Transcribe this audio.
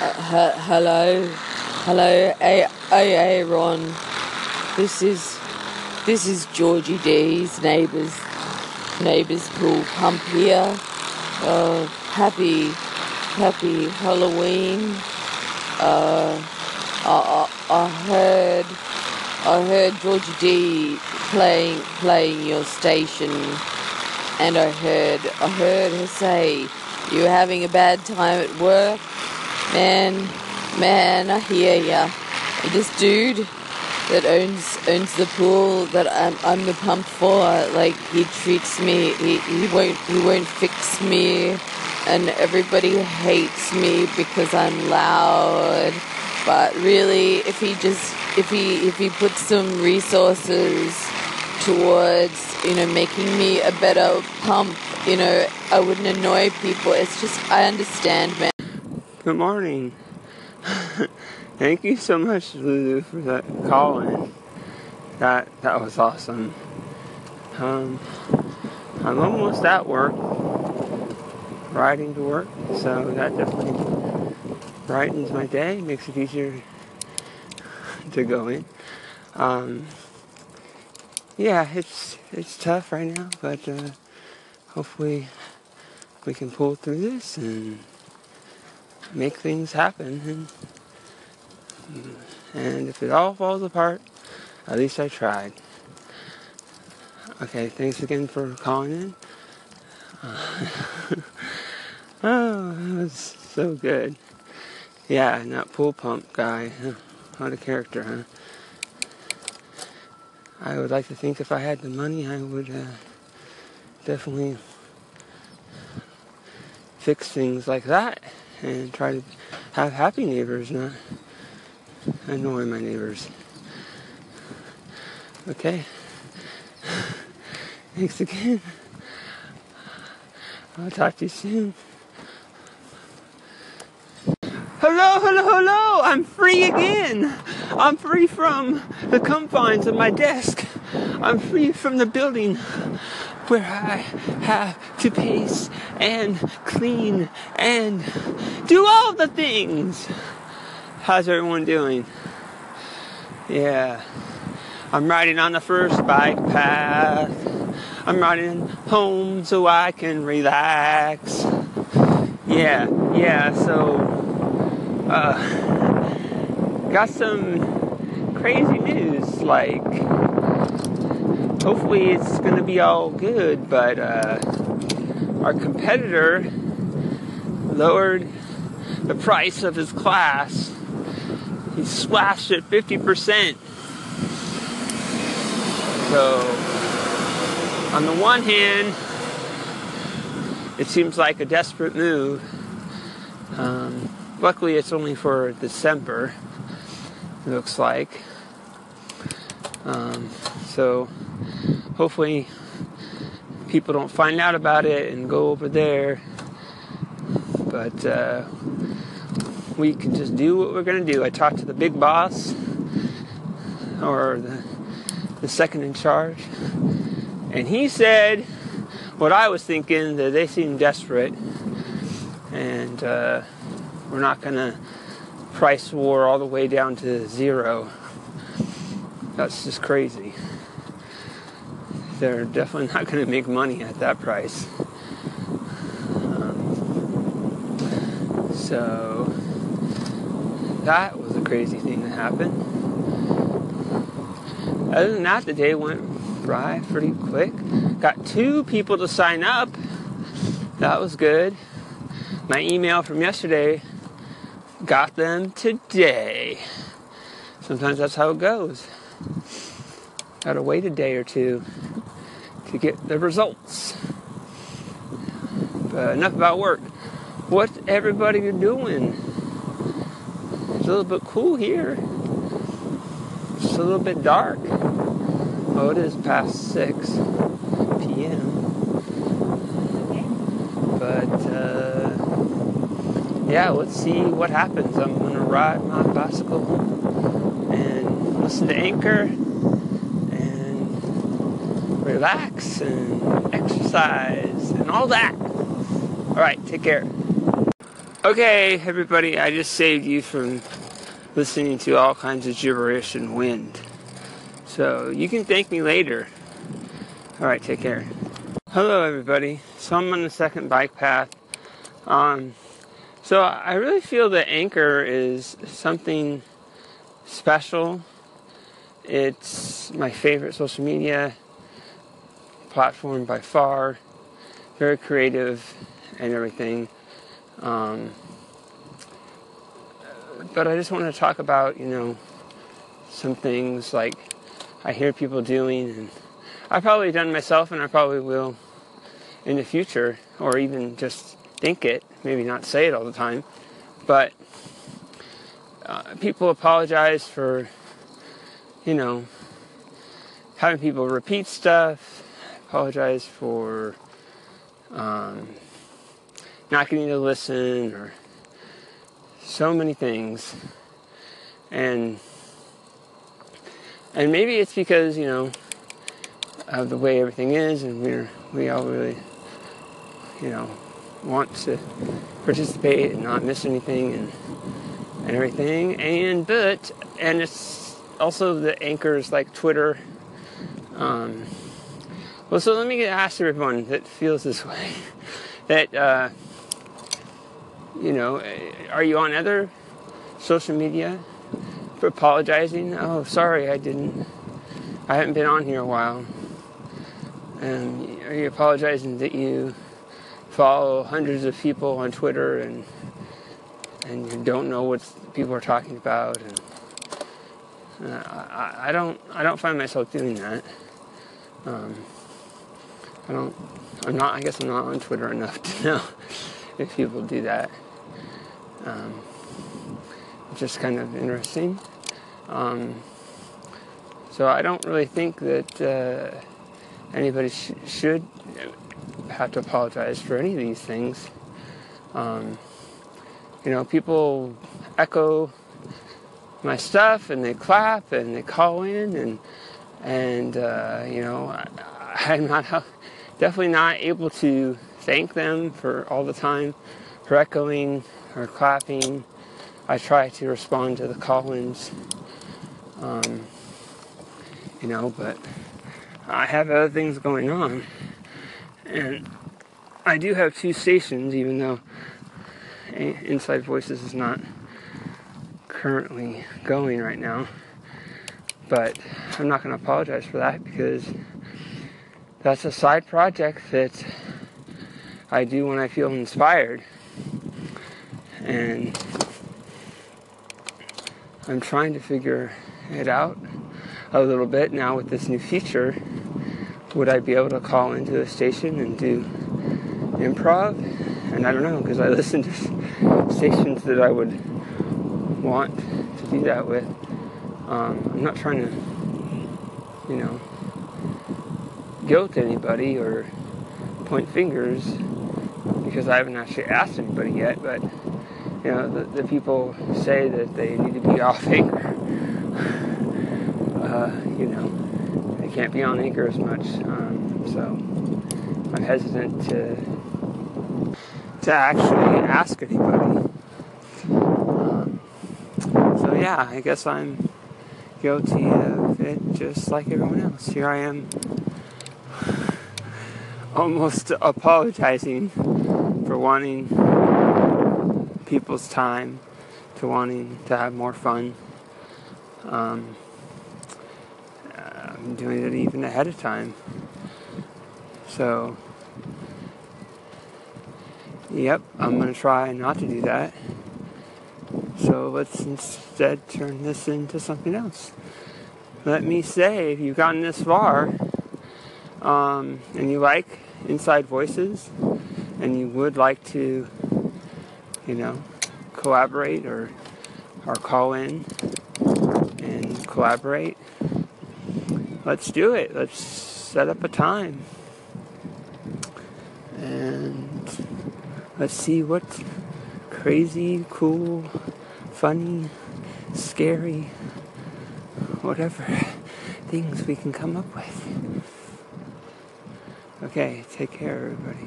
Uh, he- hello, hello, A- AA Ron. This is this is Georgie D's neighbours neighbours pool pump here. Uh, happy happy Halloween. Uh, I, I, I heard I heard Georgie D playing playing your station, and I heard I heard her say you're having a bad time at work. Man, man, I hear ya. This dude that owns owns the pool that I'm I'm the pump for, like he treats me. He, he won't he won't fix me, and everybody hates me because I'm loud. But really, if he just if he if he puts some resources towards you know making me a better pump, you know I wouldn't annoy people. It's just I understand, man. Good morning. Thank you so much, Lulu, for that call in. That that was awesome. Um, I'm almost at work, riding to work, so that definitely brightens my day, makes it easier to go in. Um, yeah, it's it's tough right now, but uh, hopefully we can pull through this and make things happen. And, and if it all falls apart, at least I tried. Okay, thanks again for calling in. Uh, oh, that was so good. Yeah, and that pool pump guy, what a character, huh? I would like to think if I had the money, I would uh, definitely fix things like that and try to have happy neighbors, not annoy my neighbors. Okay. Thanks again. I'll talk to you soon. Hello, hello, hello! I'm free again! I'm free from the confines of my desk. I'm free from the building where I have to pace and clean and do all the things. How's everyone doing? Yeah. I'm riding on the first bike path. I'm riding home so I can relax. Yeah, yeah, so uh got some crazy news like hopefully it's going to be all good, but uh, our competitor lowered the price of his class. He slashed it 50%. So, on the one hand, it seems like a desperate move. Um, luckily, it's only for December, it looks like. Um, so, hopefully people don't find out about it and go over there. But uh, we can just do what we're going to do. I talked to the big boss or the, the second in charge, and he said what I was thinking that they seem desperate and uh, we're not going to price war all the way down to zero. That's just crazy they're definitely not going to make money at that price. Um, so that was a crazy thing that happened. Other than that, the day went by pretty quick. Got two people to sign up. That was good. My email from yesterday got them today. Sometimes that's how it goes. Gotta wait a day or two to get the results. But enough about work. What's everybody doing? It's a little bit cool here. It's a little bit dark. Oh, it is past 6 p.m. But, uh, yeah, let's see what happens. I'm going to ride my bicycle and listen to Anchor relax and exercise and all that. All right, take care. Okay, everybody, I just saved you from listening to all kinds of gibberish and wind. So you can thank me later. Alright, take care. Hello, everybody. So I'm on the second bike path. Um, so I really feel that Anchor is something special. It's my favorite social media platform by far. Very creative and everything. Um, but I just want to talk about, you know, some things like I hear people doing, and I've probably done myself, and I probably will in the future, or even just think it, maybe not say it all the time. But uh, people apologize for, you know, having people repeat stuff, apologize for um, not getting to listen, or so many things. And and maybe it's because, you know, of the way everything is and we're we all really you know want to participate and not miss anything and and everything. And but and it's also the Anchor's like Twitter. Um, well, so let me ask everyone that feels this way that uh, you know, are you on other social media for apologizing? Oh, sorry, I didn't. I haven't been on here a while. And are you apologizing that you follow hundreds of people on Twitter and and you don't know what people are talking about? And uh, I, I don't. I don't find myself doing that. Um, I don't. I'm not. I guess I'm not on Twitter enough to know if people do that. Um, just kind of interesting. Um, so I don't really think that uh, anybody sh- should have to apologize for any of these things. Um, you know, people echo my stuff and they clap and they call in and and uh, you know I, am not definitely not able to thank them for all the time for echoing or clapping. I try to respond to the call-ins, um, you know, but I have other things going on, and I do have two stations, even though Inside Voices is not currently going right now. But I'm not going to apologize for that because that's a side project that I do when I feel inspired and I'm trying to figure it out a little bit now with this new feature. Would I be able to call into a station and do improv? And I don't know because I listen to stations that I would want to do that with. Um, I'm not trying to, you know, guilt anybody or point fingers because I haven't actually asked anybody yet, but you know, the, the people say that they need to be off Anchor. Uh, you know, they can't be on Anchor as much. Um, so I'm hesitant to to actually ask anybody. Um, so yeah, I guess I'm guilty of it just like everyone else. Here I am almost apologizing for wanting people's time to wanting to have more fun. Um, I'm doing it even ahead of time. So, yep, I'm going to try not to do that. So let's instead turn this into something else. Let me say, if you've gotten this far um, and you like Inside Voices and you would like to you know, collaborate or or call in and collaborate. Let's do it. Let's set up a time. And let's see what crazy, cool, funny, scary, whatever things we can come up with. Okay, take care, everybody.